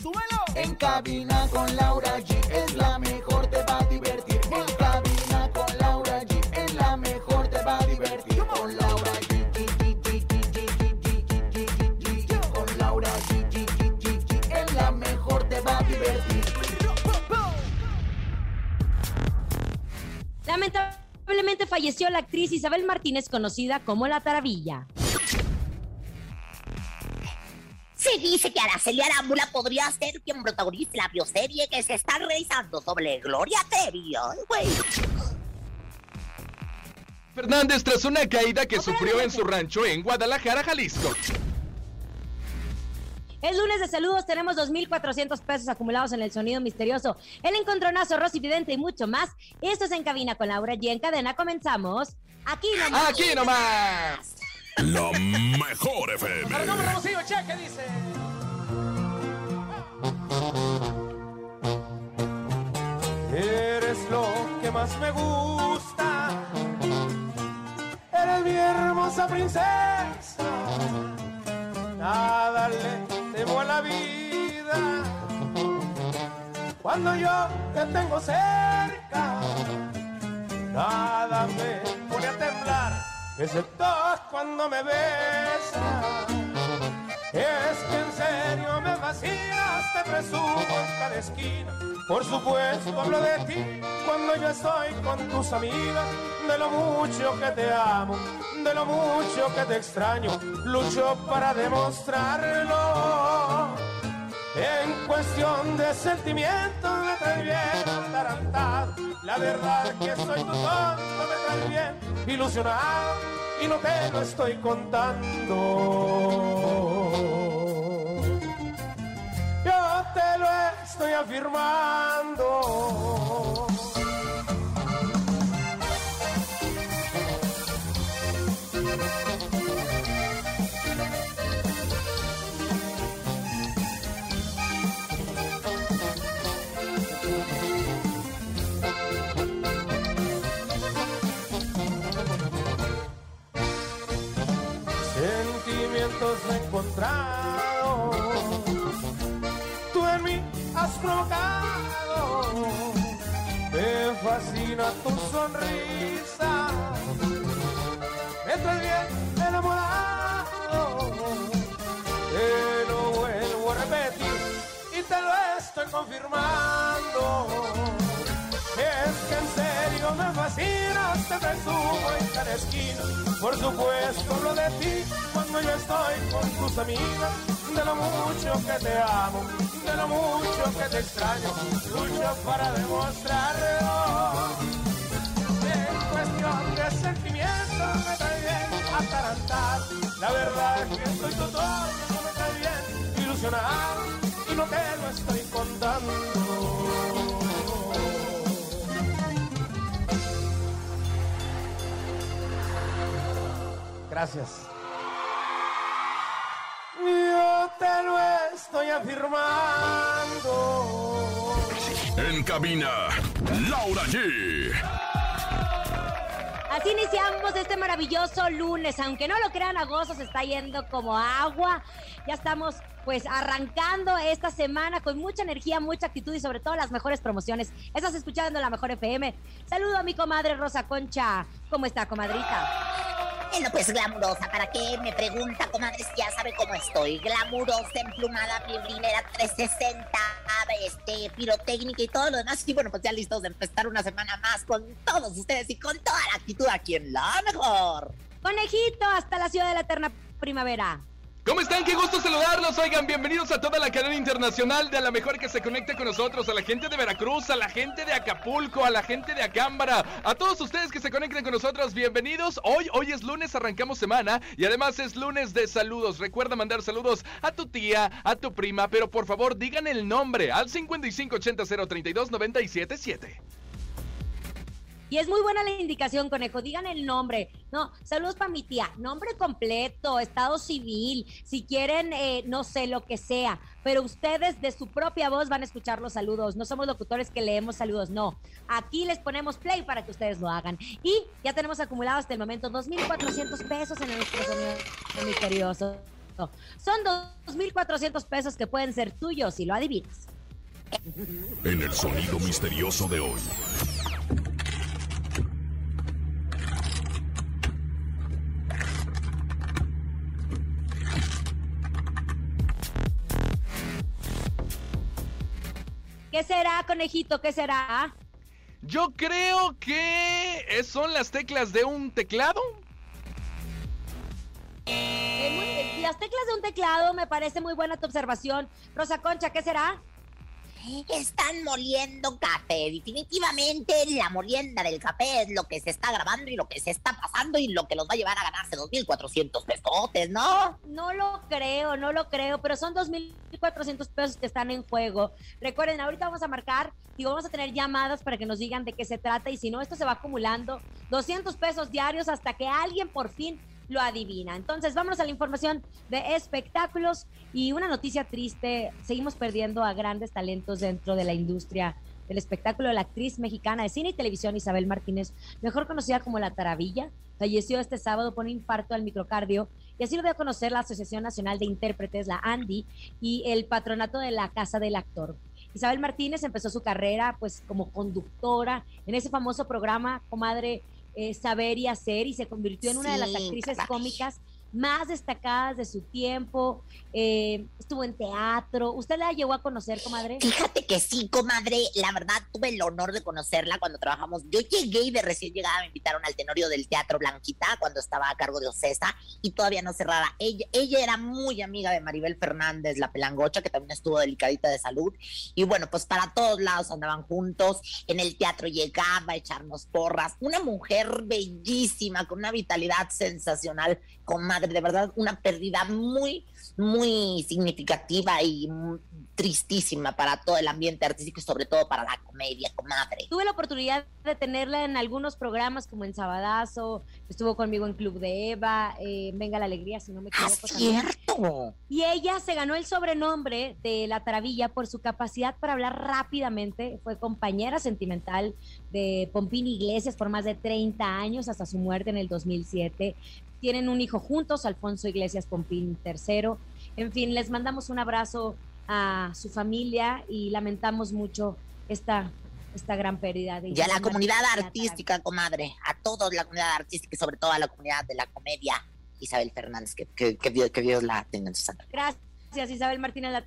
¡Súbelo! En cabina con Laura G es la mejor, te va a divertir. En cabina con Laura G es la mejor, te va a divertir. Con Laura G. Con Laura G. Es la mejor, te va a divertir. Lamentablemente falleció la actriz Isabel Martínez, conocida como La Taravilla. Se dice que Araceli Arámbula podría ser quien protagonice la bioserie que se está realizando sobre Gloria Trevi. Güey. Fernández tras una caída que sufrió en su rancho en Guadalajara, Jalisco. Es lunes de saludos, tenemos 2.400 pesos acumulados en el sonido misterioso, el encontronazo, Rosy Vidente y mucho más. Esto es En Cabina con Laura G. En cadena comenzamos. Aquí nomás. Aquí nomás. La mejor FM. cheque, dice. Eres lo que más me gusta. Eres mi hermosa princesa. Nada le temo a la vida. Cuando yo te tengo cerca, nada me pone a temblar, excepto cuando me besas. Es que en serio me vacías, te presumo en cada esquina. Por supuesto hablo de ti cuando yo estoy con tus amigas. De lo mucho que te amo, de lo mucho que te extraño, lucho para demostrarlo. En cuestión de sentimientos me trae bien atarantado. La verdad que soy tu tonto, me trae bien ilusionado y no te lo estoy contando. Yo te lo estoy afirmando. Tú en mí has provocado. Me fascina tu sonrisa, me traes bien enamorado. Te lo vuelvo a repetir y te lo estoy confirmando. Es que en serio me te presumo en cada esquina. Por supuesto hablo de ti cuando yo estoy con tus amigas. De lo mucho que te amo, de lo mucho que te extraño, lucho para demostrarlo. En cuestión de sentimientos me trae bien atarantar. La verdad es que tu todo, me trae bien ilusionado y no te lo estoy contando. Gracias. Yo te lo estoy afirmando. En cabina, Laura G. Así iniciamos este maravilloso lunes. Aunque no lo crean, agosto se está yendo como agua. Ya estamos pues arrancando esta semana con mucha energía, mucha actitud y sobre todo las mejores promociones. Estás escuchando la mejor FM. Saludo a mi comadre Rosa Concha. ¿Cómo está, comadrita? Bueno, pues glamurosa, ¿para qué me pregunta, comadre? Si ya sabe cómo estoy. Glamurosa, emplumada, violinera, 360, este, pirotécnica y todo lo demás. Y bueno, pues ya listos de empezar una semana más con todos ustedes y con toda la actitud aquí en La Mejor. Conejito, hasta la ciudad de la eterna primavera. ¿Cómo están? Qué gusto saludarlos. Oigan, bienvenidos a toda la cadena internacional de a la mejor que se conecte con nosotros, a la gente de Veracruz, a la gente de Acapulco, a la gente de Acámbara, a todos ustedes que se conecten con nosotros, bienvenidos. Hoy, hoy es lunes, arrancamos semana y además es lunes de saludos. Recuerda mandar saludos a tu tía, a tu prima, pero por favor digan el nombre al 5580 032 977. Y es muy buena la indicación, conejo. Digan el nombre. No, saludos para mi tía. Nombre completo, estado civil. Si quieren, eh, no sé, lo que sea. Pero ustedes de su propia voz van a escuchar los saludos. No somos locutores que leemos saludos, no. Aquí les ponemos play para que ustedes lo hagan. Y ya tenemos acumulado hasta el momento 2.400 pesos en nuestro sonido misterioso. Son 2.400 pesos que pueden ser tuyos si lo adivinas. En el sonido misterioso de hoy. ¿Qué será, conejito? ¿Qué será? Yo creo que son las teclas de un teclado. Eh, muy- las teclas de un teclado me parece muy buena tu observación. Rosa Concha, ¿qué será? Están moliendo café. Definitivamente la molienda del café es lo que se está grabando y lo que se está pasando y lo que los va a llevar a ganarse 2.400 pesotes, ¿no? No lo creo, no lo creo, pero son 2.400 pesos que están en juego. Recuerden, ahorita vamos a marcar y vamos a tener llamadas para que nos digan de qué se trata y si no, esto se va acumulando 200 pesos diarios hasta que alguien por fin lo adivina. Entonces, vámonos a la información de espectáculos y una noticia triste. Seguimos perdiendo a grandes talentos dentro de la industria del espectáculo. La actriz mexicana de cine y televisión Isabel Martínez, mejor conocida como La Taravilla, falleció este sábado por un infarto al microcardio y así lo dio a conocer la Asociación Nacional de Intérpretes, la ANDI, y el patronato de la Casa del Actor. Isabel Martínez empezó su carrera pues como conductora en ese famoso programa Comadre eh, Saber y Hacer y se convirtió en una de las actrices cómicas más destacadas de su tiempo. Eh, estuvo en teatro. ¿Usted la llegó a conocer, comadre? Fíjate que sí, comadre. La verdad, tuve el honor de conocerla cuando trabajamos. Yo llegué y de recién llegada me invitaron al Tenorio del Teatro Blanquita cuando estaba a cargo de Ocesa y todavía no cerraba. Ella, ella era muy amiga de Maribel Fernández, la pelangocha, que también estuvo delicadita de salud. Y bueno, pues para todos lados andaban juntos. En el teatro llegaba a echarnos porras. Una mujer bellísima, con una vitalidad sensacional, comadre. De verdad, una pérdida muy, muy significativa y tristísima para todo el ambiente artístico y sobre todo para la comedia, comadre. Tuve la oportunidad de tenerla en algunos programas como en Sabadazo, estuvo conmigo en Club de Eva, eh, Venga la Alegría, si no me ¡Ah, equivoco. también. cierto! Y ella se ganó el sobrenombre de La Taravilla por su capacidad para hablar rápidamente. Fue compañera sentimental de Pompín Iglesias por más de 30 años hasta su muerte en el 2007. Tienen un hijo juntos, Alfonso Iglesias Pompín III. En fin, les mandamos un abrazo a su familia y lamentamos mucho esta, esta gran pérdida de Y a la comunidad artística, comadre, a toda la comunidad artística y sobre todo a la comunidad de la comedia, Isabel Fernández, que, que, que Dios, que Dios la tenga en su santa. Gracias, Isabel Martínez La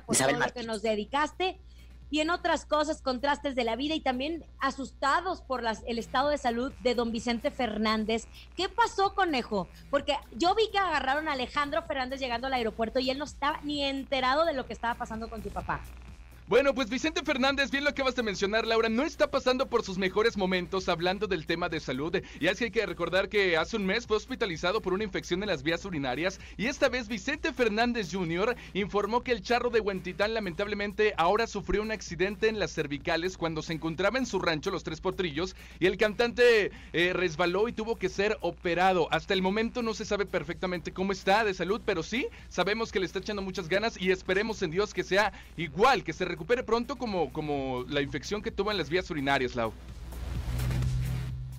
por todo lo que nos dedicaste. Y en otras cosas, contrastes de la vida y también asustados por las- el estado de salud de don Vicente Fernández. ¿Qué pasó, conejo? Porque yo vi que agarraron a Alejandro Fernández llegando al aeropuerto y él no estaba ni enterado de lo que estaba pasando con su papá. Bueno, pues Vicente Fernández, bien lo acabas de mencionar, Laura, no está pasando por sus mejores momentos hablando del tema de salud. Y es hay que recordar que hace un mes fue hospitalizado por una infección en las vías urinarias. Y esta vez Vicente Fernández Jr. informó que el charro de Huentitán lamentablemente ahora sufrió un accidente en las cervicales cuando se encontraba en su rancho Los Tres Potrillos. Y el cantante eh, resbaló y tuvo que ser operado. Hasta el momento no se sabe perfectamente cómo está de salud, pero sí sabemos que le está echando muchas ganas y esperemos en Dios que sea igual, que se recupere pronto como, como la infección que tuvo en las vías urinarias, Lau.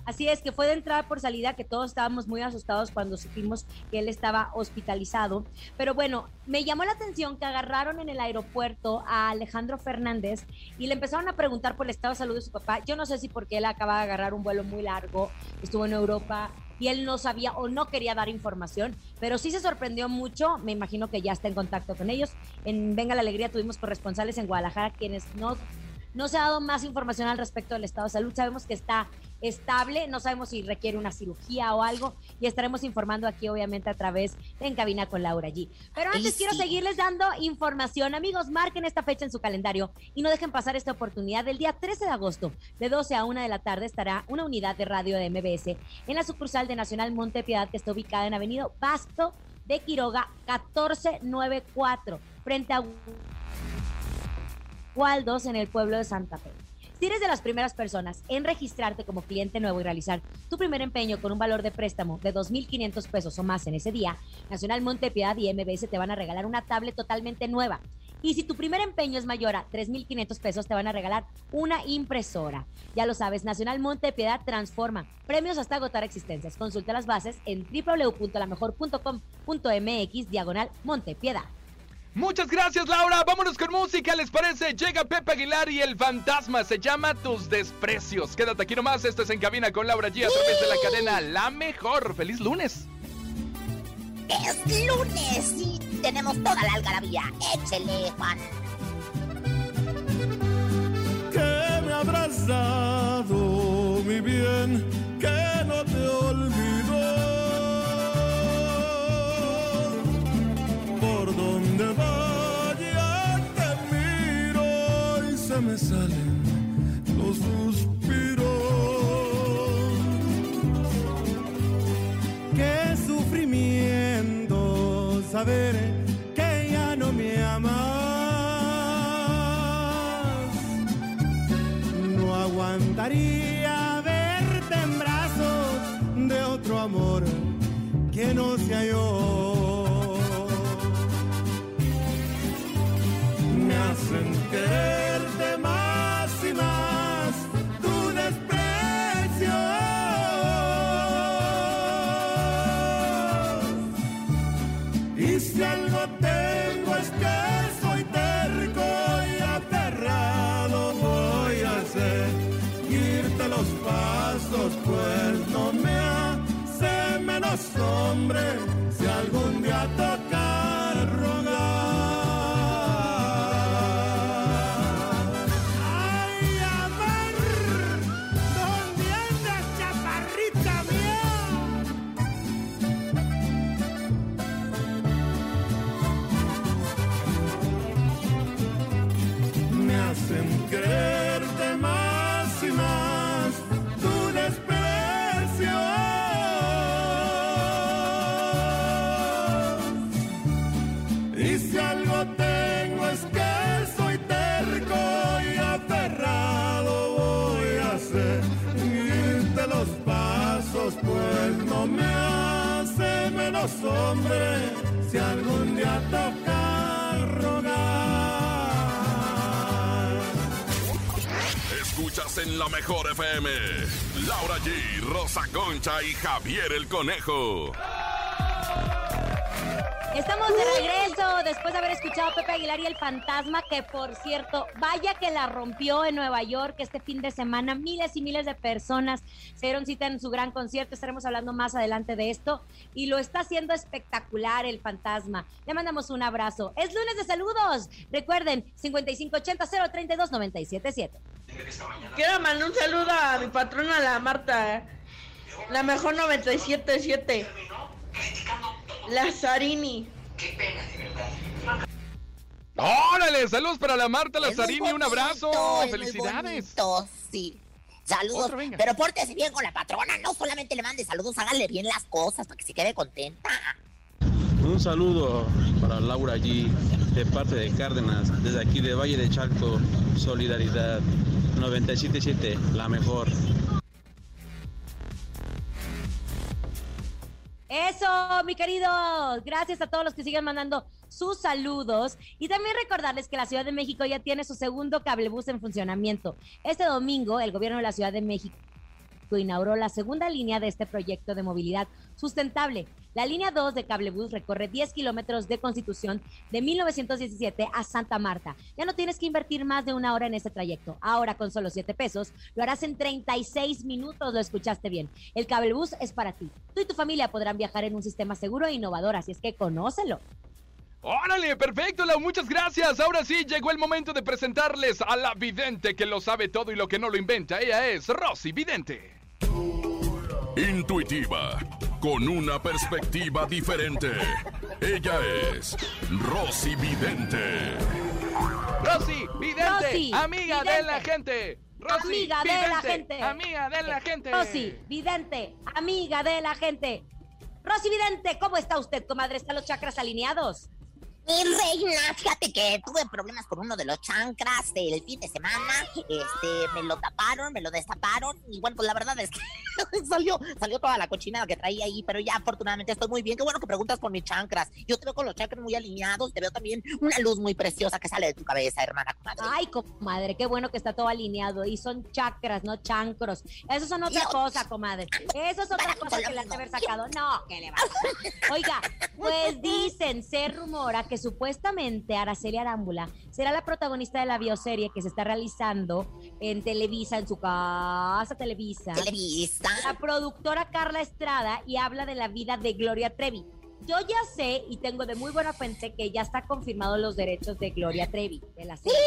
Así es que fue de entrada por salida que todos estábamos muy asustados cuando supimos que él estaba hospitalizado. Pero bueno, me llamó la atención que agarraron en el aeropuerto a Alejandro Fernández y le empezaron a preguntar por el estado de salud de su papá. Yo no sé si porque él acaba de agarrar un vuelo muy largo, estuvo en Europa y él no sabía o no quería dar información, pero sí se sorprendió mucho. Me imagino que ya está en contacto con ellos. En Venga la Alegría tuvimos corresponsales en Guadalajara quienes nos No se ha dado más información al respecto del estado de salud. Sabemos que está estable, no sabemos si requiere una cirugía o algo y estaremos informando aquí obviamente a través de En Cabina con Laura G. Pero antes quiero seguirles dando información. Amigos, marquen esta fecha en su calendario y no dejen pasar esta oportunidad. Del día 13 de agosto, de 12 a 1 de la tarde, estará una unidad de radio de MBS en la sucursal de Nacional Monte Piedad que está ubicada en Avenida Basto de Quiroga 1494, frente a Waldos en el pueblo de Santa Fe. Si eres de las primeras personas en registrarte como cliente nuevo y realizar tu primer empeño con un valor de préstamo de 2.500 pesos o más en ese día, Nacional Montepiedad y MBS te van a regalar una tablet totalmente nueva. Y si tu primer empeño es mayor a 3.500 pesos, te van a regalar una impresora. Ya lo sabes, Nacional Montepiedad transforma. Premios hasta agotar existencias. Consulta las bases en www.lamejor.com.mx diagonal Montepiedad. Muchas gracias, Laura. Vámonos con música, ¿les parece? Llega Pepe Aguilar y el fantasma se llama Tus Desprecios. Quédate aquí nomás, esto es En Cabina con Laura G a través de la cadena La Mejor. ¡Feliz lunes! Es lunes y tenemos toda la algarabía. Échele, Juan. que me habrás dado, mi bien, me salen los suspiros. Qué sufrimiento saber que ya no me amas. No aguantaría verte en brazos de otro amor que no sea yo. Me hacen que soy terco y aferrado, voy a seguirte los pasos, pues no me hace menos hombre en la mejor FM. Laura G, Rosa Concha y Javier el Conejo. Estamos de regreso después de haber escuchado a Pepe Aguilar y el fantasma, que por cierto, vaya que la rompió en Nueva York este fin de semana. Miles y miles de personas se dieron cita en su gran concierto. Estaremos hablando más adelante de esto. Y lo está haciendo espectacular el fantasma. Le mandamos un abrazo. Es lunes de saludos. Recuerden, 5580-032-977. Quiero mandar un saludo a mi patrona, la Marta. La mejor 977. La Zarini. ¡Órale! Saludos para la Marta Lazarini, un abrazo. ¡Felicidades! bonito, Sí. Saludos. Otro. Pero pórtese bien con la patrona. No solamente le mande saludos, hágale bien las cosas para que se quede contenta. Un saludo para Laura G de parte de Cárdenas, desde aquí de Valle de Chalco, Solidaridad 977, la mejor. Eso, mi querido. Gracias a todos los que siguen mandando sus saludos. Y también recordarles que la Ciudad de México ya tiene su segundo cablebús en funcionamiento. Este domingo, el gobierno de la Ciudad de México inauguró la segunda línea de este proyecto de movilidad sustentable. La línea 2 de Cablebús recorre 10 kilómetros de Constitución de 1917 a Santa Marta. Ya no tienes que invertir más de una hora en ese trayecto. Ahora con solo 7 pesos lo harás en 36 minutos, lo escuchaste bien. El Cablebús es para ti. Tú y tu familia podrán viajar en un sistema seguro e innovador, así es que conócelo. Órale, perfecto, Lau, muchas gracias. Ahora sí, llegó el momento de presentarles a la vidente que lo sabe todo y lo que no lo inventa. Ella es Rosy Vidente. Intuitiva, con una perspectiva diferente. Ella es Rosy Vidente. Rosy Vidente, Rosy, amiga de vidente. la gente. Rosy, amiga de la vidente, gente. Amiga de la gente. Rosy, vidente, amiga de la gente. Rosy Vidente, ¿cómo está usted, comadre? ¿Están los chakras alineados? Mi reina, fíjate que tuve problemas con uno de los chancras el fin de semana. Este, me lo taparon, me lo destaparon. Y bueno, pues la verdad es que salió, salió toda la cochinada que traía ahí. Pero ya afortunadamente estoy muy bien. Qué bueno que preguntas por mis chancras. Yo te veo con los chancras muy alineados. Te veo también una luz muy preciosa que sale de tu cabeza, hermana comadre. Ay, comadre, qué bueno que está todo alineado. Y son chakras, no chancros. Eso son otra No. cosa, comadre. Eso es otra cosa que le han de haber sacado. No, que le va. Oiga, pues dicen, se rumora que supuestamente Araceli Arámbula será la protagonista de la bioserie que se está realizando en Televisa, en su casa Televisa. Televisa. La productora Carla Estrada y habla de la vida de Gloria Trevi. Yo ya sé y tengo de muy buena fuente que ya está confirmado los derechos de Gloria Trevi, de la serie.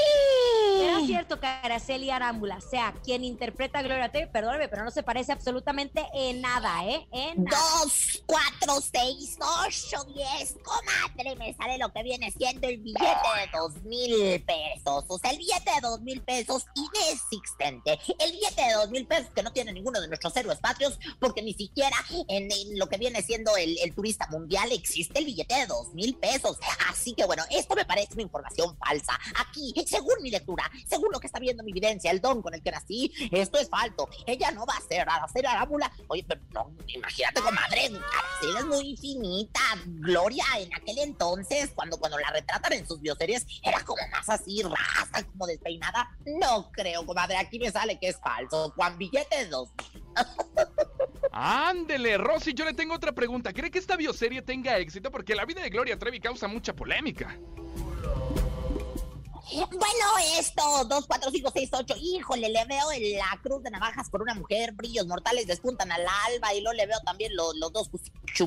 ¿Será cierto que Araceli Arámbula sea quien interpreta a Gloria Trevi? Perdóneme, pero no se parece absolutamente en nada, ¿eh? En nada. Dos, cuatro, seis, ocho, diez. Comadre, me sale lo que viene siendo el billete de dos mil pesos. O sea, el billete de dos mil pesos inexistente. El billete de dos mil pesos que no tiene ninguno de nuestros héroes patrios, porque ni siquiera en, en lo que viene siendo el, el turista mundial existe el billete de dos mil pesos. Así que bueno, esto me parece una información falsa. Aquí, según mi lectura, según lo que está viendo mi evidencia, el don con el que nací, esto es falso. Ella no va a ser Araceli. Oye, pero no, imagínate, comadre, Araceli es muy finita. Gloria, en aquel entonces, cuando, cuando la retratan en sus bioseries, era como más así, rasa, como despeinada. No creo, comadre, aquí me sale que es falso. Juan Billete de dos Ándele, Rosy, yo le tengo otra pregunta. ¿Cree que esta bioserie tenga éxito? Porque la vida de Gloria Trevi causa mucha polémica. Bueno, esto, 2, 4, 5, 6, 8. Híjole, le veo en la cruz de navajas por una mujer, brillos mortales despuntan al alba, y luego le veo también lo- los dos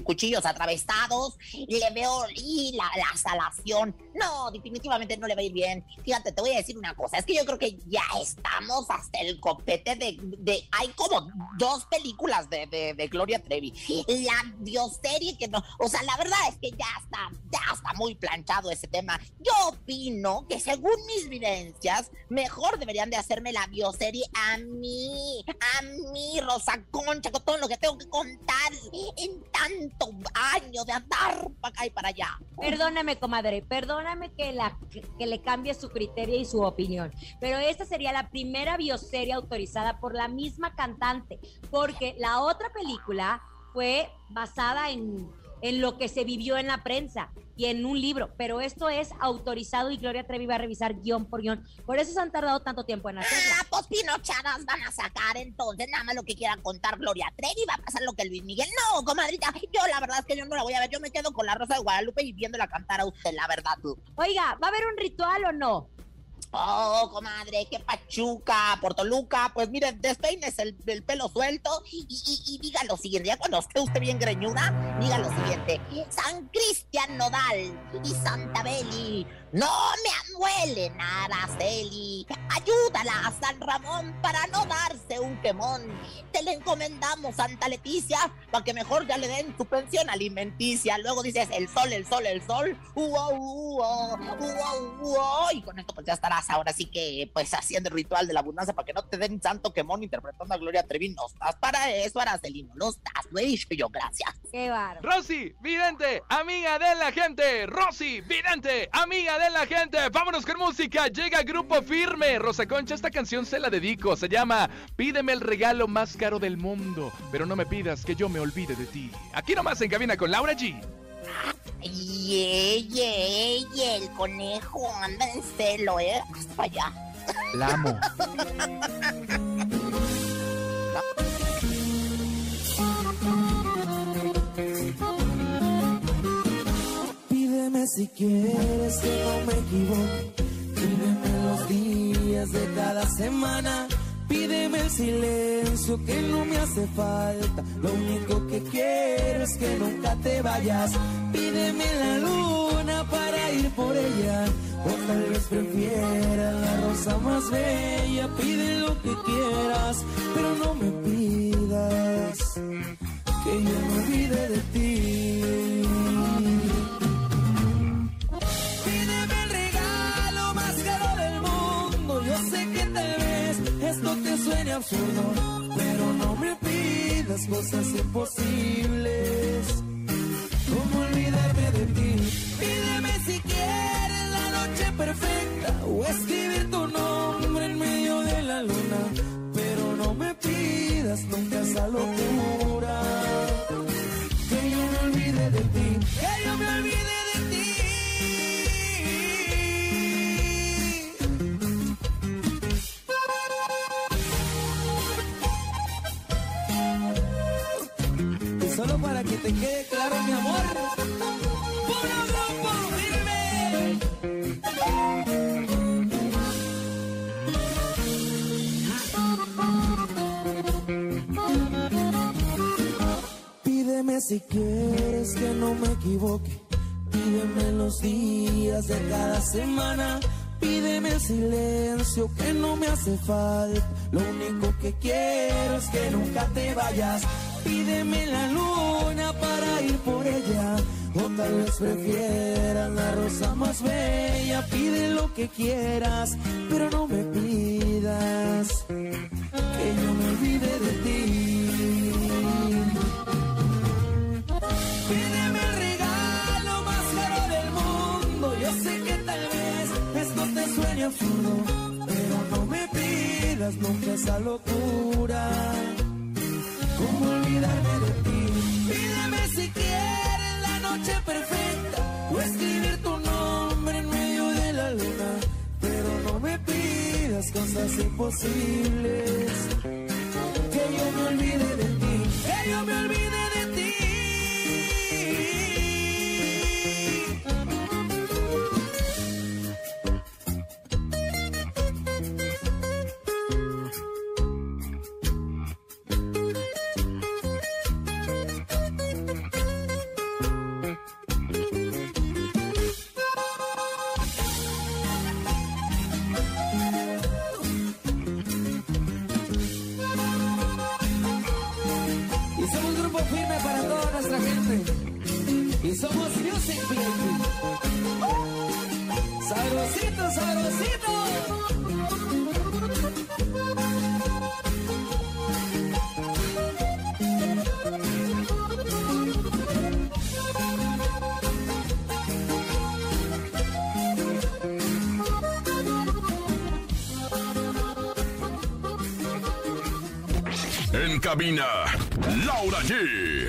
cuchillos atravesados, le veo la, la salación. No, definitivamente no le va a ir bien. Fíjate, te voy a decir una cosa, es que yo creo que ya estamos hasta el copete de. hay como dos películas de, de, Gloria Trevi. La bioserie que no. O sea, la verdad es que ya está, ya está muy planchado ese tema. Yo opino que según mis vivencias, mejor deberían de hacerme la bioserie a mí, a mí, Rosa Concha, con todo lo que tengo que contar en tanto año de andar para acá y para allá. Perdóname, comadre, perdóname que, la, que, que le cambie su criterio y su opinión, pero esta sería la primera bioserie autorizada por la misma cantante, porque la otra película fue basada en, en lo que se vivió en la prensa y en un libro, pero esto es autorizado y Gloria Trevi va a revisar guion por guion. Por eso se han tardado tanto tiempo en hacerla. Ah, pues pinochadas van a sacar entonces, nada más lo que quieran contar Gloria Trevi, va a pasar lo que Luis Miguel. No, comadrita, yo la verdad es que yo no la voy a ver, yo me quedo con la Rosa de Guadalupe y viéndola cantar a usted, la verdad. Oiga, ¿va a haber un ritual o no? Oh, comadre, qué pachuca, por Toluca. Pues miren, despeines el, el pelo suelto y diga lo siguiente. Ya cuando esté usted bien greñuda, diga lo siguiente. San Cristian Nodal y Santa Beli, no me amuelen, Araceli. Ayúdala a San Ramón para no darse un quemón. Te le encomendamos, Santa Leticia, para que mejor ya le den su pensión alimenticia. Luego dices, el sol, el sol, el sol. Uo, uo, uo, uo. Y con esto pues ya estarás ahora sí que pues haciendo el ritual de la abundancia para que no te den santo quemón interpretando a Gloria Trevi. No estás para eso, Aracelino. No estás. Lo he dicho yo, gracias. Qué bárbaro. Rosy, vidente, amiga de la gente. Rosy, vidente, amiga de la gente. Vámonos con música. Llega Grupo Firme. Rosa Concha, esta canción se la dedico. Se llama Pídeme el regalo más caro del mundo. Pero no me pidas que yo me olvide de ti. Aquí nomás en cabina con Laura G. El conejo anda en celo, ¿eh? Hasta allá. La amo. Si quieres que no me equivoque. Pídeme los días de cada semana. Pídeme el silencio que no me hace falta. Lo único que quiero es que nunca te vayas. Pídeme la luna para ir por ella. O tal vez prefiera la rosa más bella. Pide lo que quieras, pero no me pidas que yo me olvide de ti. Tal vez esto te suene absurdo, pero no me pidas cosas imposibles. ¿Cómo olvidarme de ti? Pídeme si quieres la noche perfecta o escribir tu nombre en medio de la luna. Pero no me pidas nunca esa me equivoque. Pídeme los días de cada semana. Pídeme el silencio que no me hace falta. Lo único que quiero es que nunca te vayas. Pídeme la luna para ir por ella. O tal vez prefieras la rosa más bella. Pide lo que quieras, pero no me pidas que yo me olvide de ti. Pidas nunca esa locura. ¿Cómo olvidarme de ti? Pídeme si quieres la noche perfecta o escribir tu nombre en medio de la luna, pero no me pidas cosas imposibles. Que yo me olvide de ti, que yo me olvide cabina, Laura G.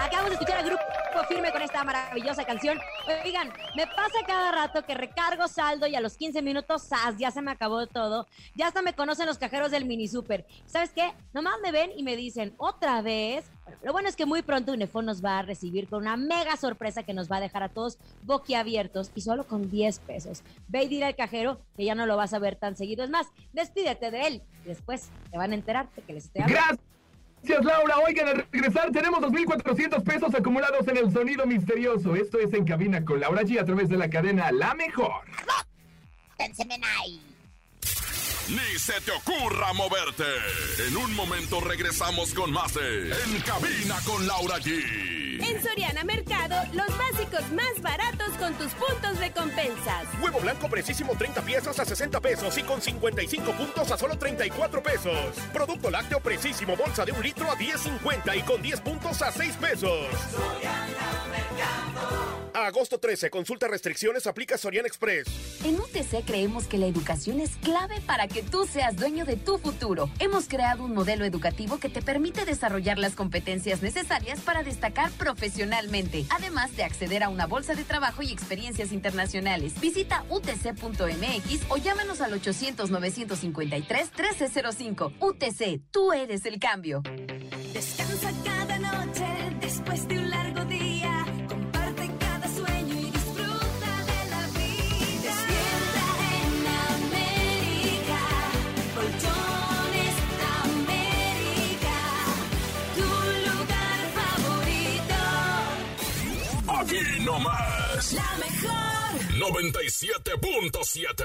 Acabamos de escuchar al grupo firme con esta maravillosa canción. Oigan, me pasa cada rato que recargo saldo y a los 15 minutos, ¡zas! ya se me acabó todo. Ya hasta me conocen los cajeros del mini super. ¿Sabes qué? Nomás me ven y me dicen, otra vez. Lo bueno es que muy pronto Unifón nos va a recibir con una mega sorpresa que nos va a dejar a todos boquiabiertos y solo con 10 pesos. Ve y dile al cajero que ya no lo vas a ver tan seguido. Es más, despídete de él. y Después te van a enterar de que les estoy hablando. Gracias. Gracias, Laura. Oigan, al regresar tenemos 2.400 pesos acumulados en el sonido misterioso. Esto es En Cabina con Laura G a través de la cadena La Mejor. Ni se te ocurra moverte. En un momento regresamos con más de En Cabina con Laura G. En Soriana Mercado, los básicos más baratos con tus puntos de compensas. Huevo blanco precisísimo 30 piezas a 60 pesos y con 55 puntos a solo 34 pesos. Producto lácteo precisísimo bolsa de un litro a 10.50 y con 10 puntos a 6 pesos. A agosto 13, consulta restricciones, aplica Soriana Express. En UTC creemos que la educación es clave para que tú seas dueño de tu futuro. Hemos creado un modelo educativo que te permite desarrollar las competencias necesarias para destacar profesionalmente, además de acceder a una bolsa de trabajo y experiencias internacionales. Visita utc.mx o llámanos al 800-953-1305. UTC, tú eres el cambio. Descansa cada noche después de un no más. La 97.7.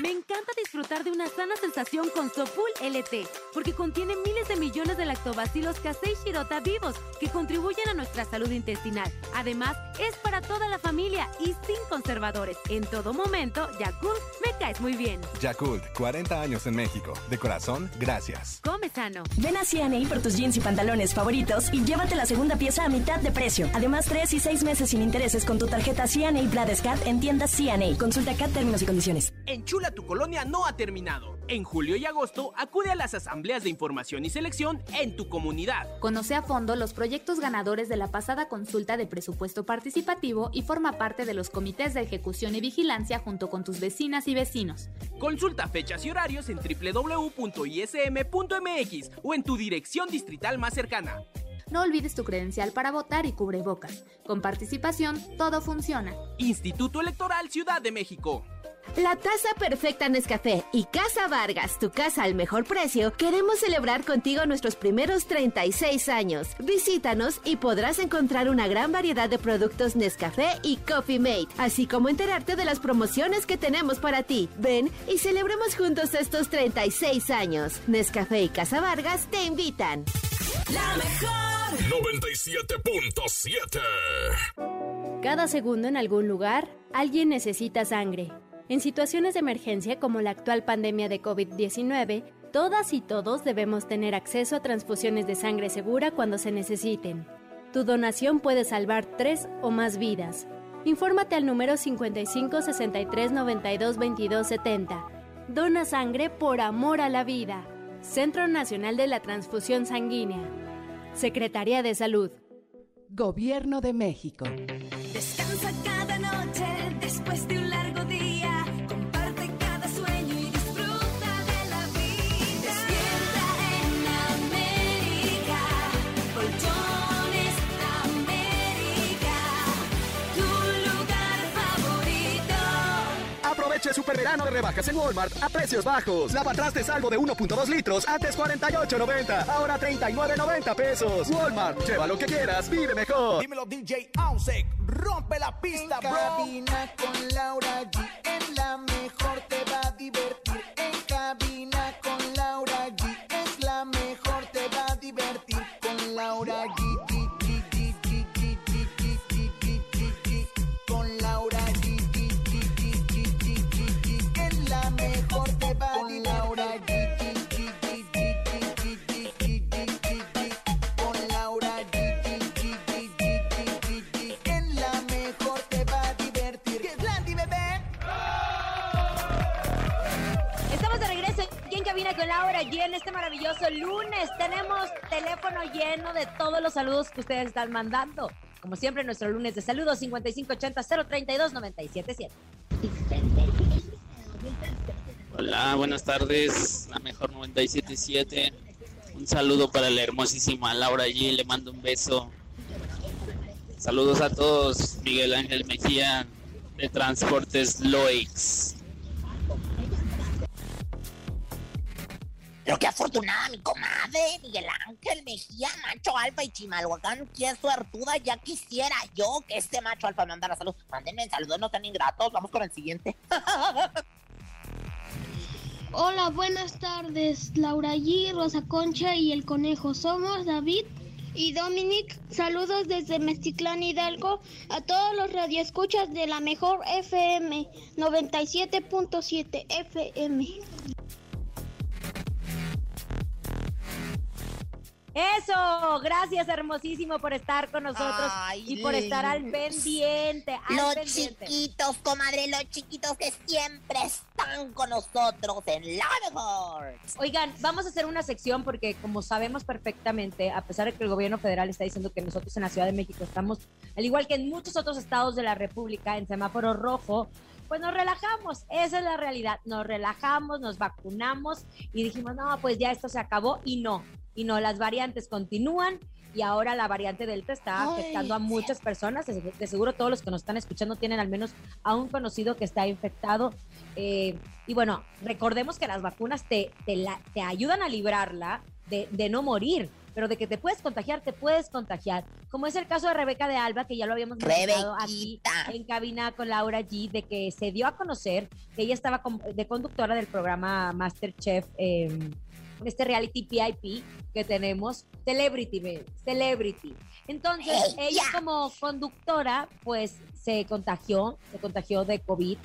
Me encanta disfrutar de una sana sensación con Sopul LT, porque contiene miles de millones de lactobacilos casei shirota vivos que contribuyen a nuestra salud intestinal. Además, es para toda la familia y sin conservadores. En todo momento, Yakult me caes muy bien. Yakult, 40 años en México. De corazón, gracias. Come sano. Ven a CNA por tus jeans y pantalones favoritos y llévate la segunda pieza a mitad de precio. Además, 3 y 6 meses sin intereses con tu tarjeta CNA Bladescat en tiendas CNA. Consulta acá términos y condiciones. Enchula tu colonia no ha terminado. En julio y agosto acude a las asambleas de información y selección en tu comunidad. Conoce a fondo los proyectos ganadores de la pasada consulta de presupuesto participativo y forma parte de los comités de ejecución y vigilancia junto con tus vecinas y vecinos. Consulta fechas y horarios en www.ism.mx o en tu dirección distrital más cercana. No olvides tu credencial para votar y cubrebocas. Con participación, todo funciona. Instituto Electoral Ciudad de México. La taza perfecta Nescafé y Casa Vargas, tu casa al mejor precio, queremos celebrar contigo nuestros primeros 36 años. Visítanos y podrás encontrar una gran variedad de productos Nescafé y Coffee Mate, así como enterarte de las promociones que tenemos para ti. Ven y celebremos juntos estos 36 años. Nescafé y Casa Vargas te invitan. La mejor 97.7. Cada segundo en algún lugar, alguien necesita sangre. En situaciones de emergencia como la actual pandemia de COVID-19, todas y todos debemos tener acceso a transfusiones de sangre segura cuando se necesiten. Tu donación puede salvar tres o más vidas. Infórmate al número 55 63 92 22 70. Dona sangre por amor a la vida. Centro Nacional de la Transfusión Sanguínea. Secretaría de Salud. Gobierno de México. Descansa Aproveche el super verano de rebajas en Walmart a precios bajos. Lavatraste salvo de 1.2 litros, antes 48.90, ahora 39.90 pesos. Walmart, lleva lo que quieras, vive mejor. Dímelo DJ Ausek, rompe la pista, En bro. cabina con Laura G. En la mejor te va a divertir. En cabina con maravilloso lunes tenemos teléfono lleno de todos los saludos que ustedes están mandando. Como siempre, nuestro lunes de saludos 5580-032-977. Hola, buenas tardes, la mejor 977. Un saludo para la hermosísima Laura G, le mando un beso. Saludos a todos, Miguel Ángel Mejía de Transportes Loix. Pero qué afortunada mi comadre, Miguel Ángel Mejía, macho alfa y Chimalhuacán, qué suertuda, ya quisiera yo que este macho alfa me mandara salud. Mándenme saludos, no sean ingratos, vamos con el siguiente. Hola, buenas tardes. Laura G, Rosa Concha y el Conejo. Somos David y Dominic. Saludos desde Mexiclán Hidalgo a todos los radioescuchas de la mejor FM 97.7 FM. Eso, gracias hermosísimo por estar con nosotros y por estar al pendiente, al Los pendiente. chiquitos, comadre, los chiquitos que siempre están con nosotros en la mejor. Oigan, vamos a hacer una sección porque como sabemos perfectamente, a pesar de que el gobierno federal está diciendo que nosotros en la Ciudad de México estamos, al igual que en muchos otros estados de la República, en semáforo rojo, pues nos relajamos, esa es la realidad, nos relajamos, nos vacunamos y dijimos, no, pues ya esto se acabó y no, y no, las variantes continúan y ahora la variante Delta está afectando a muchas personas, de seguro todos los que nos están escuchando tienen al menos a un conocido que está infectado. eh, y bueno, recordemos que las vacunas te, te, la- te ayudan a librarla de, de no morir. pero de que te puedes contagiar, te puedes contagiar. Como es el caso de Rebeca de Alba, que ya lo habíamos mencionado aquí en cabina con Laura G, de que se dio a conocer que ella estaba de conductora del programa Masterchef. Eh, este reality VIP que tenemos, Celebrity, Celebrity. Entonces, ¡Ella! ella como conductora, pues se contagió, se contagió de COVID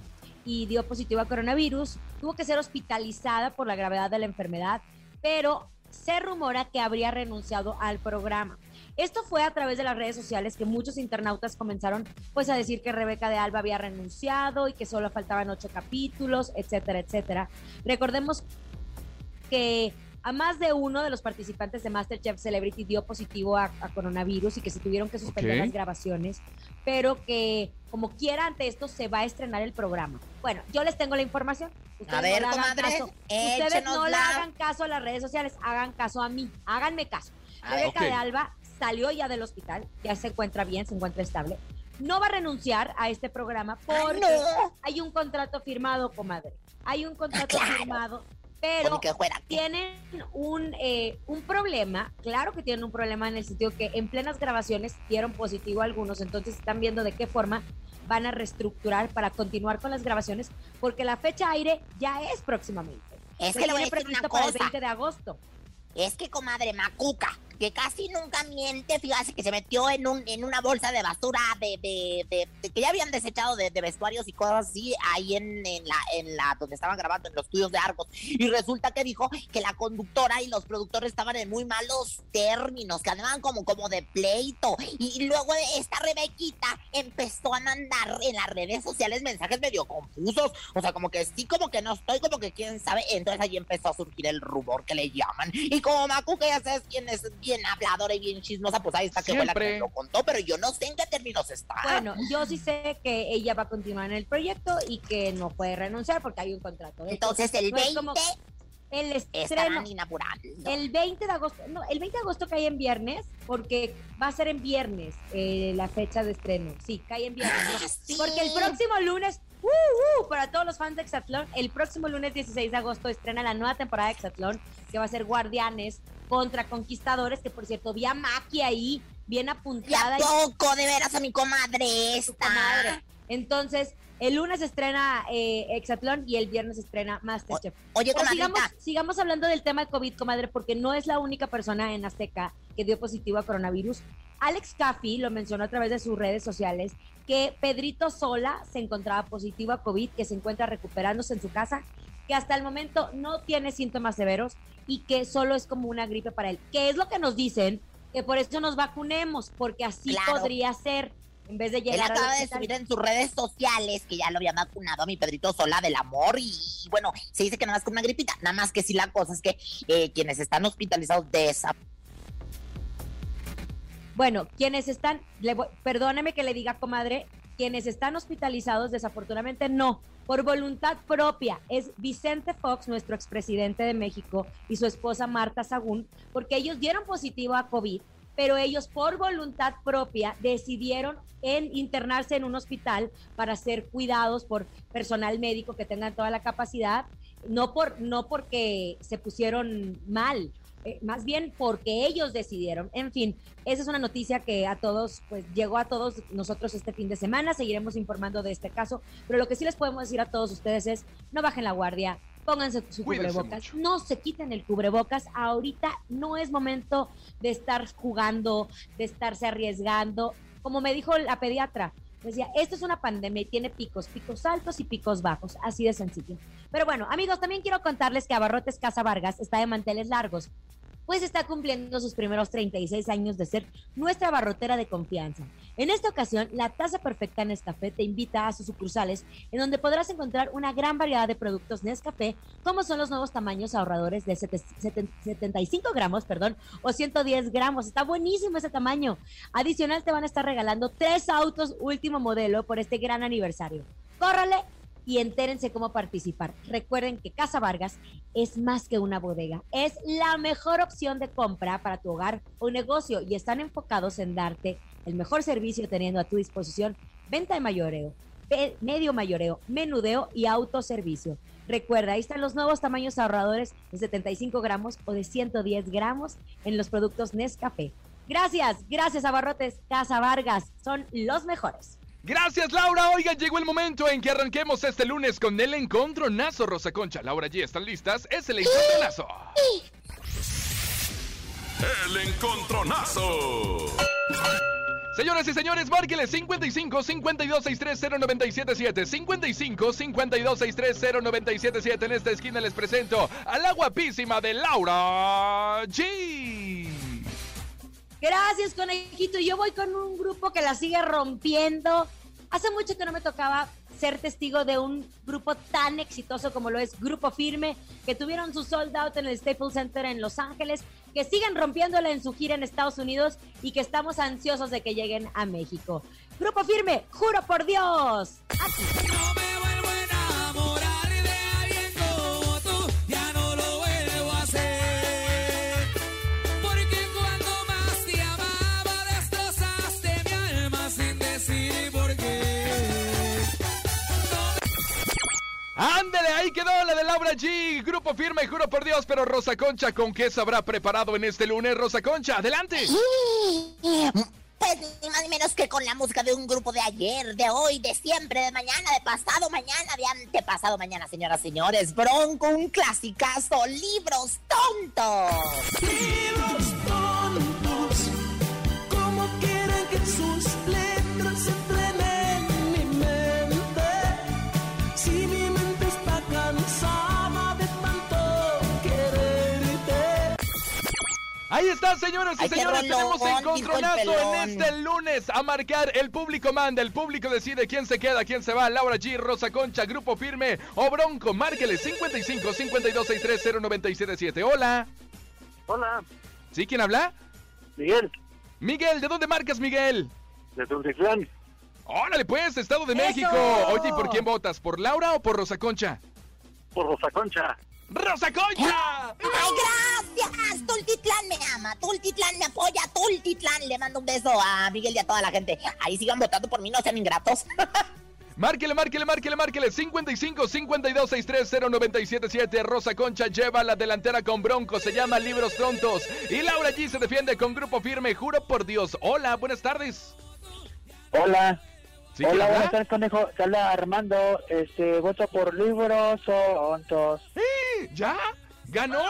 y dio positivo a coronavirus. Tuvo que ser hospitalizada por la gravedad de la enfermedad, pero se rumora que habría renunciado al programa. Esto fue a través de las redes sociales que muchos internautas comenzaron pues a decir que Rebeca de Alba había renunciado y que solo faltaban ocho capítulos, etcétera, etcétera. Recordemos que a más de uno de los participantes de MasterChef Celebrity dio positivo a, a coronavirus y que se tuvieron que suspender las grabaciones, pero que como quiera ante esto se va a estrenar el programa. Bueno, yo les tengo la información. Ustedes A ver, no le hagan comadre, caso. Ustedes no le hagan caso a las redes sociales, hagan caso a mí, háganme caso. Rebeca de Alba salió ya del hospital, ya se encuentra bien, se encuentra estable. No va a renunciar a este programa porque no. hay un contrato firmado, comadre. Hay un contrato firmado, pero tienen un, eh, un problema, claro que tienen un problema en el sentido que en plenas grabaciones dieron positivo a algunos, entonces están viendo de qué forma van a reestructurar para continuar con las grabaciones, porque la fecha aire ya es próximamente. Es Se que le voy a decir una previsto para el cosa. 20 de agosto. Es que, comadre Macuca, que casi nunca miente, fíjate que se metió en un en una bolsa de basura que ya habían desechado de, vestuarios y cosas así ahí en, la donde estaban grabando en los estudios de Argos. Y resulta que dijo que la conductora y los productores estaban en muy malos términos, que andaban como de pleito. Y, luego esta Rebequita empezó a mandar en las redes sociales mensajes medio confusos, o sea, como que sí, como que no estoy, como que quién sabe, entonces ahí empezó a surgir el rumor que le llaman. Y como Macuca ya sabes quién es bien habladora y bien chismosa, pues ahí está que fue la que lo contó, pero yo no sé en qué términos está. Bueno, yo sí sé que ella va a continuar en el proyecto y que no puede renunciar porque hay un contrato. Entonces, el no es como 20 el estreno. El 20 de agosto, no, el 20 de agosto cae en viernes, porque va a ser en viernes eh, la fecha de estreno. Sí, cae en viernes. Ah, ¿no? Porque el próximo lunes, ¡uh, uh! para todos los fans de Exatlón, el próximo lunes 16 de agosto estrena la nueva temporada de Exatlón, que va a ser Guardianes contra Conquistadores, que por cierto, vi a Maki ahí, bien apuntada. ¿Y a poco, de veras, a mi comadre esta? comadre. Entonces, el lunes estrena eh, Exatlón y el viernes estrena Masterchef. oye, Pero sigamos, sigamos hablando del tema de COVID, comadre, porque no es la única persona en Azteca que dio positivo a coronavirus. Alex Caffi lo mencionó a través de sus redes sociales que Pedrito Sola se encontraba positivo a COVID, que se encuentra recuperándose en su casa, que hasta el momento no tiene síntomas severos y que solo es como una gripe para él. Que es lo que nos dicen, que por eso nos vacunemos, porque así Claro. podría ser, en vez de Él llegar al acaba de hospital. subir en sus redes sociales que ya lo había vacunado a mi Pedrito Sola del amor y, y bueno, se dice que nada más con una gripita, nada más que sí la cosa es que eh, quienes están hospitalizados de esa Bueno, quienes están, le perdóneme que le diga, comadre, quienes están hospitalizados, desafortunadamente no, por voluntad propia. Es Vicente Fox, nuestro expresidente de México, y su esposa Marta Sagún, porque ellos dieron positivo a COVID, pero ellos por voluntad propia decidieron en internarse en un hospital para ser cuidados por personal médico que tengan toda la capacidad, no por no porque se pusieron mal, eh, más bien porque ellos decidieron. En fin, esa es una noticia que a todos, pues llegó a todos nosotros este fin de semana. Seguiremos informando de este caso, pero lo que sí les podemos decir a todos ustedes es: no bajen la guardia, pónganse su Cuídense cubrebocas, no se quiten el cubrebocas. Ahorita no es momento de estar jugando, de estarse arriesgando. Como me dijo la pediatra, decía, esto es una pandemia y tiene picos, picos altos y picos bajos, así de sencillo. Pero bueno, amigos, también quiero contarles que Abarrotes Casa Vargas está de manteles largos pues está cumpliendo sus primeros 36 años de ser nuestra barrotera de confianza. En esta ocasión, la Taza Perfecta Nescafé te invita a sus sucursales, en donde podrás encontrar una gran variedad de productos Nescafé, como son los nuevos tamaños ahorradores de sete- seten- 75 gramos, perdón, o 110 gramos. Está buenísimo ese tamaño. Adicional, te van a estar regalando tres autos último modelo por este gran aniversario. Córrale y entérense cómo participar. Recuerden que Casa Vargas es más que una bodega, es la mejor opción de compra para tu hogar o negocio y están enfocados en darte el mejor servicio teniendo a tu disposición venta de mayoreo, medio mayoreo, menudeo y autoservicio. Recuerda, ahí están los nuevos tamaños ahorradores de 75 gramos o de 110 gramos en los productos Nescafé. Gracias, gracias Abarrotes, Casa Vargas, son los mejores. Gracias, Laura. Oigan, llegó el momento en que arranquemos este lunes con el encontronazo, Rosa Concha. Laura G, ¿están listas? Es el encontronazo. El encontronazo. Señoras y señores, márqueles 55 52 630 977 55 52 630 977 En esta esquina les presento a la guapísima de Laura G. Gracias, conejito. Yo voy con un grupo que la sigue rompiendo. Hace mucho que no me tocaba ser testigo de un grupo tan exitoso como lo es Grupo Firme, que tuvieron su sold out en el Staples Center en Los Ángeles, que siguen rompiéndola en su gira en Estados Unidos y que estamos ansiosos de que lleguen a México. Grupo Firme, juro por Dios. Aquí. Ándele, ahí quedó la de Laura G. Grupo firme, juro por Dios. Pero Rosa Concha, ¿con qué se habrá preparado en este lunes? Rosa Concha, adelante. Pues ni más ni menos que con la música de un grupo de ayer, de hoy, de siempre, de mañana, de pasado mañana, de antepasado mañana, señoras y señores. Bronco, un clasicazo, libros tontos. Libros tontos, Ahí está, señoras y Ay, señores. rolón, Tenemos encontronazo en este lunes a marcar. El público manda, el público decide quién se queda, quién se va. Laura G, Rosa Concha, Grupo Firme o Bronco. Márquele 55 52 630 977 Hola. Hola, ¿Sí? ¿Quién habla? Miguel, Miguel, ¿de dónde marcas, Miguel? de Tultitlán. Órale, pues, Estado de ¡Eso! México. Oye, ¿y por quién votas? ¿Por Laura o por Rosa Concha? Por Rosa Concha. ¡Rosa Concha! ¡Ay, gracias! Tultitlán me ama, Tultitlán me apoya, Tultitlán. Le mando un beso a Miguel y a toda la gente. Ahí sigan votando por mí, no sean ingratos. Márquele, márquele, márquele, márquele. 55 52 630 977 Rosa Concha lleva la delantera con Bronco. Se llama Libros Tontos. Y Laura G se defiende con Grupo Firme. Juro por Dios. Hola, buenas tardes. Hola. ¿Sí, Hola, buenas tardes, conejo. Te habla Armando. Este, voto por libros tontos. ¿Ya? ¿Ganó?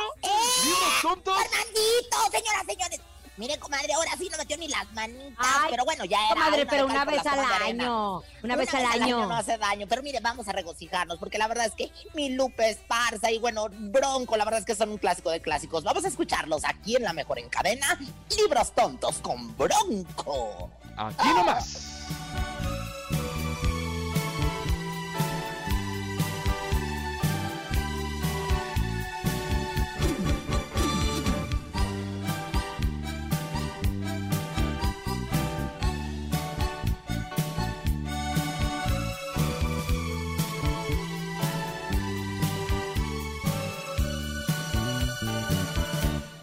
¿Libros tontos? ¡Armandito, señoras, señores! Mire, comadre, ahora sí no metió ni las manitas. Ay, pero bueno, ya era. comadre, una pero una vez al año, una vez al al año. no hace daño. Pero mire, vamos a regocijarnos, porque la verdad es que mi Lupe Esparza y bueno, Bronco, la verdad es que son un clásico de clásicos. Vamos a escucharlos aquí en La Mejor en Cadena. Libros tontos con Bronco. Aquí nomás.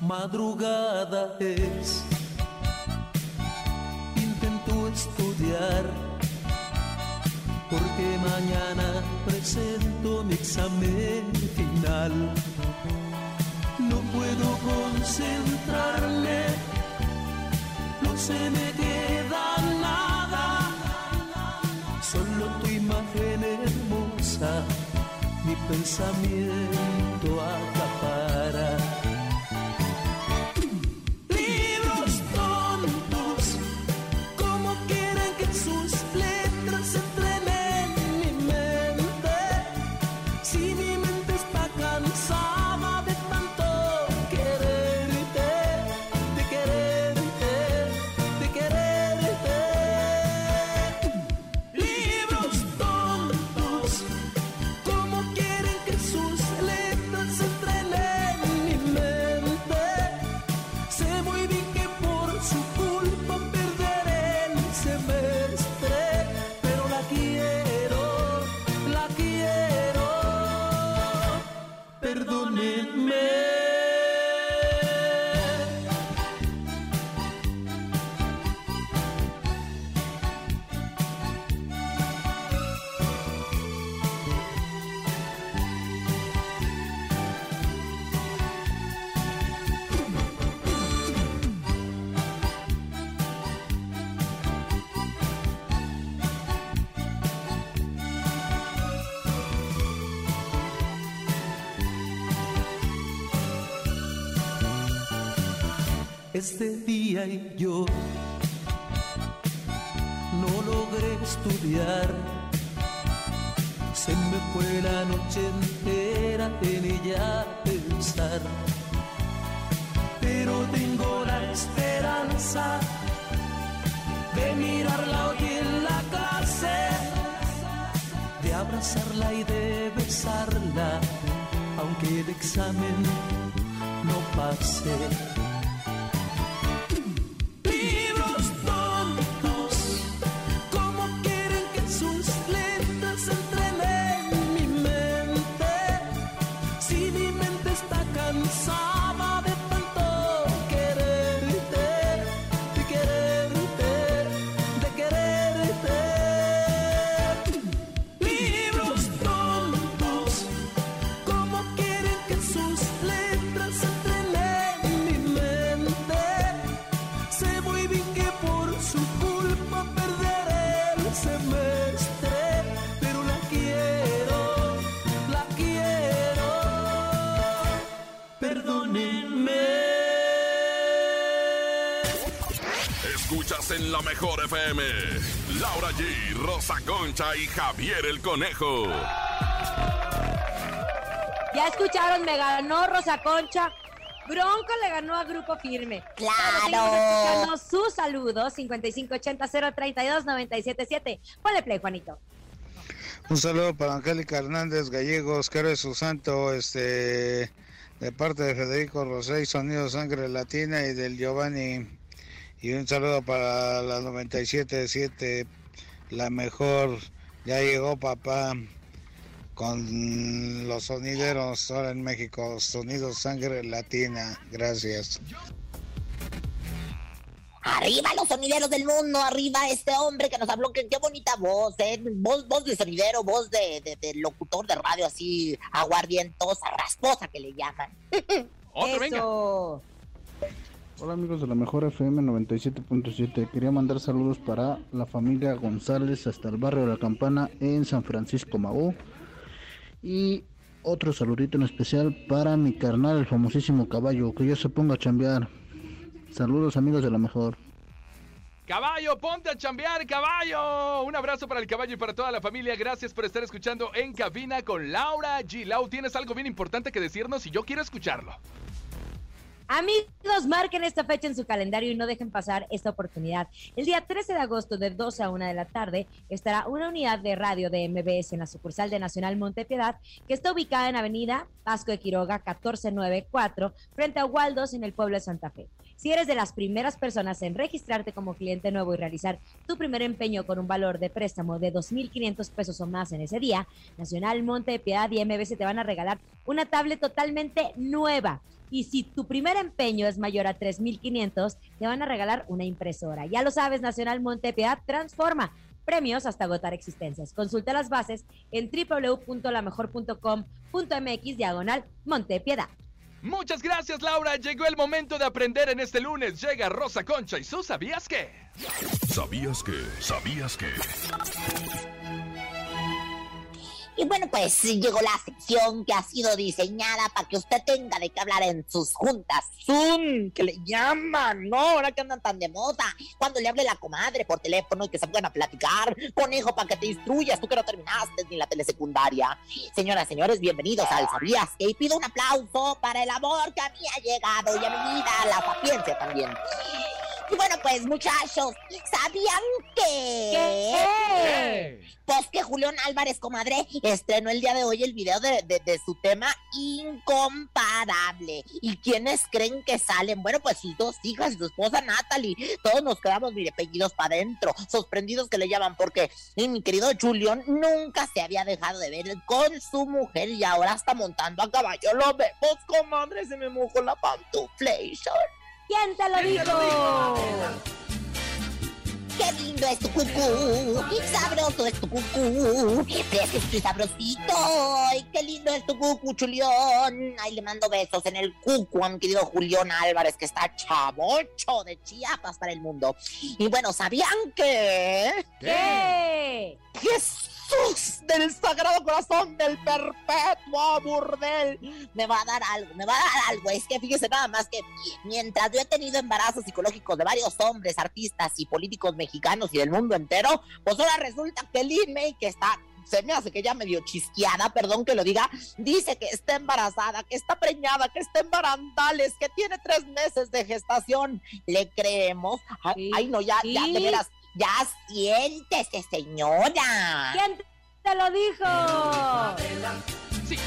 Madrugada es, intento estudiar, porque mañana presento mi examen final. No puedo concentrarme, no se me queda nada, solo tu imagen hermosa, mi pensamiento. Este día y yo no logré estudiar. Se me fue la noche entera en ella pensar. Pero tengo la esperanza de mirarla hoy en la clase, de abrazarla y de besarla, aunque el examen no pase. Mejor FM. Laura G, Rosa Concha y Javier el Conejo. Ya escucharon, me ganó Rosa Concha. Bronco le ganó a Grupo Firme. ¡Claro! Sus saludos, 5580-032-977. Ponle play, Juanito. Un saludo para Angélica Hernández Gallegos, que eres su santo, este, de parte de Federico Rosé, Sonido Sangre Latina y del Giovanni. Y un saludo para la 97.7, la mejor. Ya llegó papá con los sonideros ahora en México, Sonido Sangre Latina. Gracias. Arriba los sonideros del mundo, arriba este hombre que nos habló, que qué bonita voz, ¿eh? Voz, voz de sonidero, voz de, de- de locutor de radio así aguardientosa, rasposa que le llaman. Otro, venga. Hola amigos de la mejor FM 97.7. Quería mandar saludos para la familia González hasta el barrio de la Campana en San Francisco Maú. Y otro saludito en especial para mi carnal, el famosísimo caballo, que ya se ponga a chambear. Saludos amigos de la mejor. Caballo, ponte a chambear, caballo. Un abrazo para el caballo y para toda la familia. Gracias por estar escuchando en cabina con Laura G. Lau, tienes algo bien importante que decirnos y yo quiero escucharlo. Amigos, marquen esta fecha en su calendario y no dejen pasar esta oportunidad. El día 13 de agosto de 12 a 1 de la tarde estará una unidad de radio de MBS en la sucursal de Nacional Montepiedad que está ubicada en Avenida Vasco de Quiroga 1494 frente a Waldos en el pueblo de Santa Fe. Si eres de las primeras personas en registrarte como cliente nuevo y realizar tu primer empeño con un valor de préstamo de 2.500 pesos o más en ese día, Nacional Montepiedad y MBS te van a regalar una tablet totalmente nueva. Y si tu primer empeño es mayor a 3.500, te van a regalar una impresora. Ya lo sabes, Nacional Montepiedad transforma premios hasta agotar existencias. Consulta las bases en www.lamejor.com.mx diagonal Montepiedad. Muchas gracias, Laura. Llegó el momento de aprender en este lunes. Llega Rosa Concha y su ¿sabías qué? ¿Sabías que? ¿Sabías que? Y bueno, pues llegó la sección que ha sido diseñada para que usted tenga de qué hablar en sus juntas Zoom, que le llaman, ¿no? Ahora que andan tan de moda. Cuando le hable la comadre por teléfono y que se a platicar. Conejo, para que te instruyas, tú que no terminaste ni la telesecundaria. Señoras, señores, bienvenidos al ¿Sabías que? Y pido un aplauso para el amor que a mí ha llegado y a mi vida, la sapiencia también. Y bueno, pues muchachos, ¿sabían que? ¿Qué? Pues que Julián Álvarez, comadre, estrenó el día de hoy el video de, de- de su tema Incomparable. ¿Y quiénes creen que salen? Bueno, pues sus dos hijas y su esposa Natalie. Todos nos quedamos, mire, pellidos para adentro, sorprendidos que le llaman, porque mi querido Julián nunca se había dejado de ver con su mujer y ahora está montando a caballo. Lo vemos, comadre, se me mojó la pantuflation. ¿Quién te lo dijo? Qué lindo es tu cucú, y sabroso es tu cucú, fresco y sabrosito, ay, qué lindo es tu cucú, chulión. Ay, le mando besos en el cucú a mi querido Julián Álvarez, que está chavocho de Chiapas para el mundo. Y bueno, ¿sabían que? ¿Qué? Que Jesús del Sagrado Corazón del Perpetuo Burdel. Me va a dar algo, me va a dar algo. Es que fíjese nada más que mientras yo he tenido embarazos psicológicos de varios hombres, artistas y políticos mexicanos y del mundo entero, pues ahora resulta que el May, que está se me hace que ya medio chisqueada, perdón que lo diga, dice que está embarazada, que está preñada, que está en barandales, que tiene tres meses de gestación. ¿Le creemos? Ay, no, ya, ya, de veras, ya siéntese, señora. ¿Quién te lo dijo? Sí.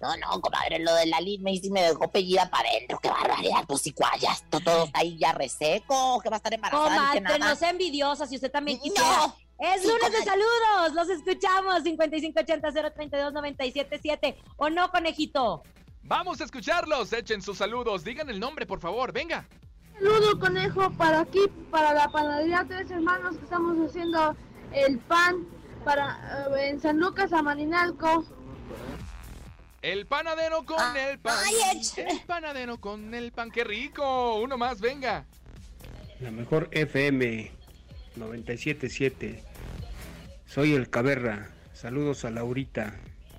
No, no, comadre, lo de la me sí me dejó pellida para adentro. Qué barbaridad, pues si ya todo ahí ya reseco, que va a estar embarazada. Comadre, no sea envidiosa, si usted también quisiera. Es lunes de saludos, los escuchamos, 5580-032-977, ¿o no, conejito? Vamos a escucharlos, echen sus saludos, digan el nombre, por favor, venga. Saludo, conejo, para aquí, para la panadería Tres Hermanos, que estamos haciendo el pan para eh, en San Lucas, a Marinalco. El panadero con ah, el pan. el panadero con el pan. ¡Qué rico! Uno más, venga. La mejor FM 977. Soy el Caberra. Saludos a Laurita,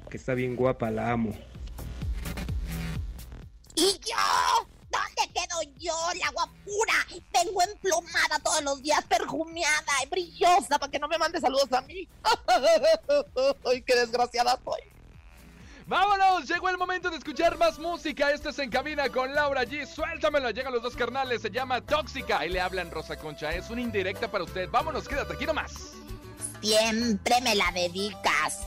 que está bien guapa, la amo. ¿Y yo? ¿Dónde quedo yo, la guapura? Vengo emplomada todos los días, perfumeada y brillosa para que no me mande saludos a mí. ¡Ay, qué desgraciada soy! Vámonos, llegó el momento de escuchar más música. Esto es En Cabina con Laura G. Suéltamelo, llegan los dos carnales, se llama Tóxica. Y le hablan Rosa Concha, es una indirecta para usted. Vámonos, quédate aquí nomás. Siempre me la dedicas,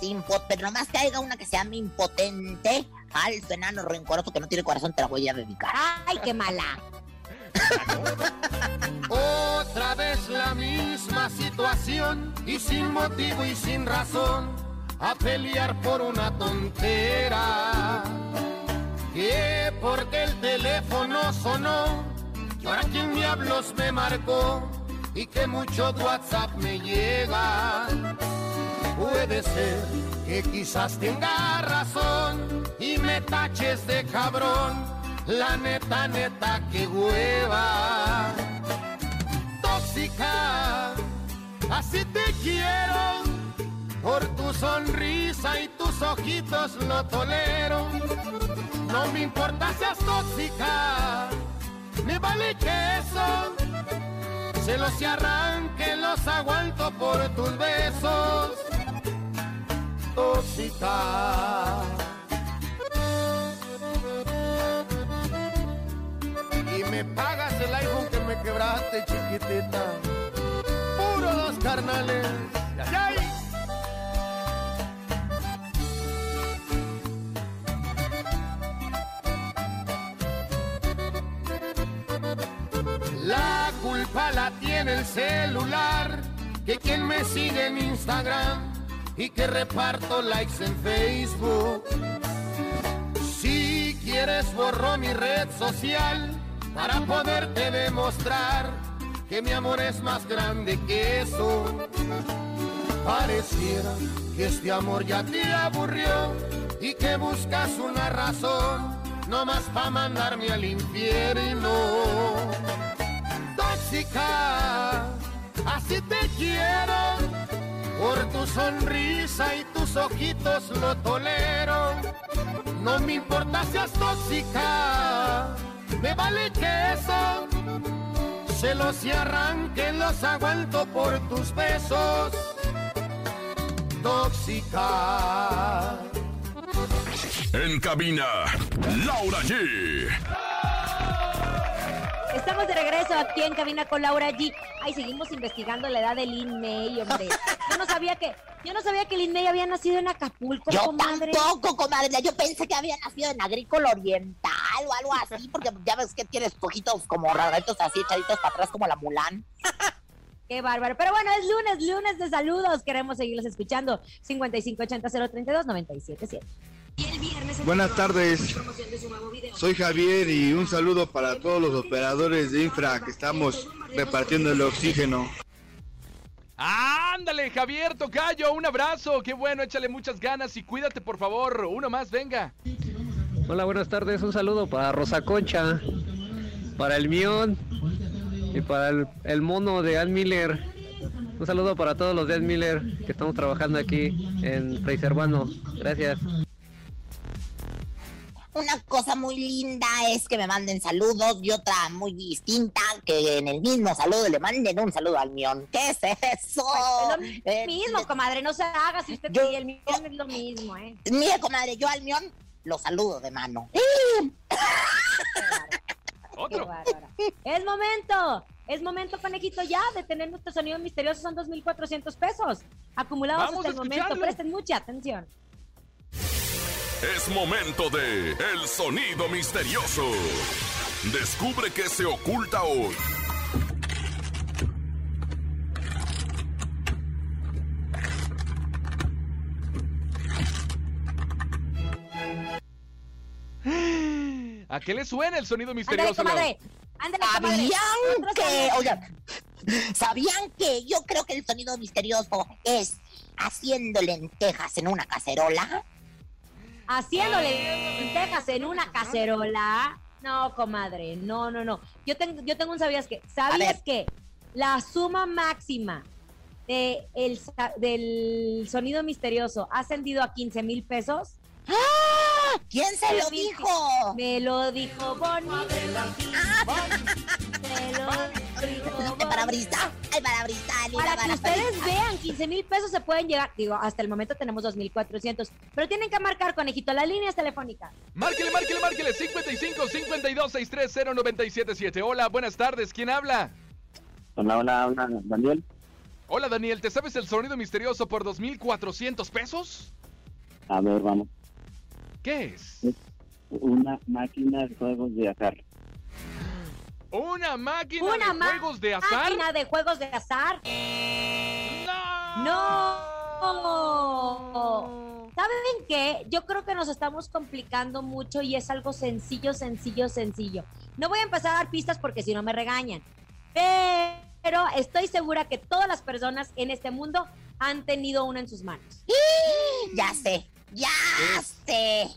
pero nomás que haya una que se llame impotente, falso, enano, rencoroso, que no tiene corazón, te la voy a dedicar. ¡Ay, qué mala! Otra vez la misma situación y sin motivo y sin razón a pelear por una tontera. Que porque el teléfono sonó, y ahora quien diablos me marcó y que mucho WhatsApp me llega. Puede ser que quizás tenga razón y me taches de cabrón, la neta, neta, que hueva. Tóxica, así te quiero por tu sonrisa y tus ojitos lo tolero. No me importa seas tóxica, me vale que eso. Se los arranque, los aguanto por tus besos. Y me pagas el iPhone que me quebraste, chiquitita. Puro dos carnales. La culpa la tiene el celular, que quien me sigue en Instagram y que reparto likes en Facebook. Si quieres borro mi red social para poderte demostrar que mi amor es más grande que eso. Pareciera que este amor ya te aburrió y que buscas una razón no más para mandarme al infierno así te quiero. Por tu sonrisa y tus ojitos lo tolero. No me importa seas tóxica, me vale que eso. Celos y arranquen los aguanto por tus besos. Tóxica. En cabina, Laura G Estamos de regreso aquí en Cabina con Laura G. Ay, seguimos investigando la edad de Lin May, hombre. Yo no sabía que, yo no sabía que Lin May había nacido en Acapulco, yo tampoco, comadre. Yo pensé que había nacido en Agrícola Oriental o algo así, porque ya ves que tienes poquitos como raritos así, echaditos para atrás como la Mulan. Qué bárbaro. Pero bueno, es lunes, lunes de saludos. Queremos seguirlos escuchando. 5580 032 977. Buenas tardes, soy Javier y un saludo para todos los operadores de infra que estamos repartiendo el oxígeno. Ándale, Javier Tocayo, un abrazo, qué bueno, échale muchas ganas y cuídate por favor, uno más, venga. Hola, buenas tardes, un saludo para Rosa Concha para el Mion y para el, mono de Ann Miller. Un saludo para todos los de Ann Miller que estamos trabajando aquí en Fray Servano. Gracias. Una cosa muy linda es que me manden saludos y otra muy distinta que en el mismo saludo le manden un saludo al mión. ¿Qué es eso? Es lo Eh, mismo, comadre, no se haga si usted yo- y el mío es lo mismo, ¿eh? Mire, comadre, yo al mión lo saludo de mano. Bárbara. Es momento, es momento, conejito, ya de tener nuestro sonido misterioso. Son 2.400 pesos acumulados Vamos hasta el momento. Presten mucha atención. Es momento de El Sonido Misterioso. Descubre qué se oculta hoy. ¿A qué le suena el sonido Ándale, misterioso? Lau? comadre. ¿Sabían que, oigan, sabían que yo creo que el sonido misterioso es haciendo lentejas en una cacerola? Haciéndole lentejas en una cacerola. No, comadre, no, no, no. Yo tengo, yo tengo un sabías que. ¿Sabías que la suma máxima de el del sonido misterioso ha ascendido a 15 mil pesos? ¿Quién se lo dijo? Me lo dijo Bonnie. Me lo dijo ¿El parabrisa? El parabrisa, Lila, Para que ustedes vean, 15 mil pesos se pueden llegar. Digo, hasta el momento tenemos 2.400. Pero tienen que marcar, conejito, las líneas telefónicas. Márquele, márquele, márquele. 55 52 630 977. Hola, buenas tardes. ¿Quién habla? Hola, hola, hola, Daniel. Hola, Daniel. ¿Te sabes el sonido misterioso por 2.400 pesos? A ver, vamos. ¿Qué es? Una máquina de juegos de azar. ¿Una máquina Una de ma- juegos de azar? máquina de juegos de azar. ¡No! ¿Saben qué? Yo creo que nos estamos complicando mucho y es algo sencillo, sencillo, sencillo. No voy a empezar a dar pistas porque si no me regañan. Pero estoy segura que todas las personas en este mundo han tenido uno en sus manos. Ya sé, ya sé.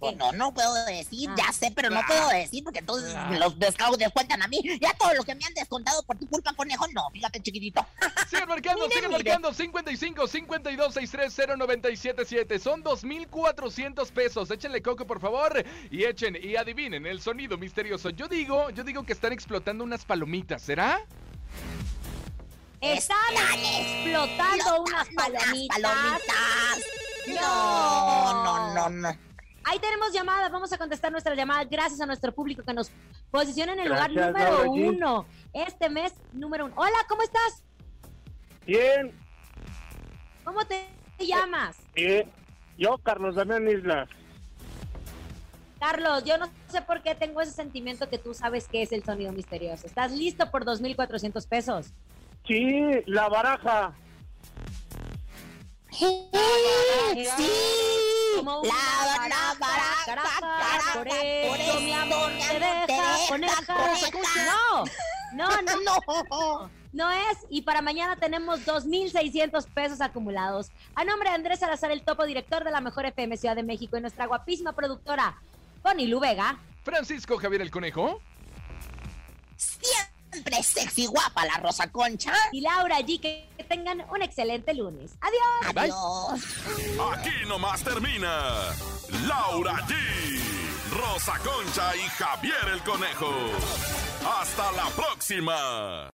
Bueno, no puedo decir, ya sé, pero no puedo decir porque entonces los pescados descuentan a mí. Ya todo lo que me han descontado por tu culpa, conejo, no, fíjate, chiquitito. Sigan marcando, mire. marcando 55 52 630 977. Son 2.400 pesos. Échenle coco, por favor. Y echen y adivinen el sonido misterioso. Yo digo, yo digo que están explotando unas palomitas. ¿Será? Están explotando unas palomitas. palomitas. No, no, no, no. Ahí tenemos llamadas, vamos a contestar nuestra llamada gracias a nuestro público que nos posiciona en el lugar número Laura G. uno. Este mes número uno. Hola, ¿cómo estás? Bien, ¿Cómo te llamas? bien. Yo, Carlos Damián Islas. Carlos, yo no sé por qué tengo ese sentimiento que tú sabes que es el sonido misterioso. ¿Estás listo por 2.400 pesos? Sí, la baraja. Sí, Como la, una la baraja, caraja, caraja, por eso, mi amor, te deja, coneja. No, no, no, no. No es. Y para mañana tenemos 2.600 pesos acumulados. A nombre de Andrés Salazar, el topo director de la Mejor FM Ciudad de México y nuestra guapísima productora, Bonnie Vega. Francisco Javier el Conejo. Siempre sexy guapa la Rosa Concha. Y Laura G. Que que tengan un excelente lunes. Adiós. Adiós. Aquí nomás termina Laura G, Rosa Concha y Javier el Conejo. Hasta la próxima.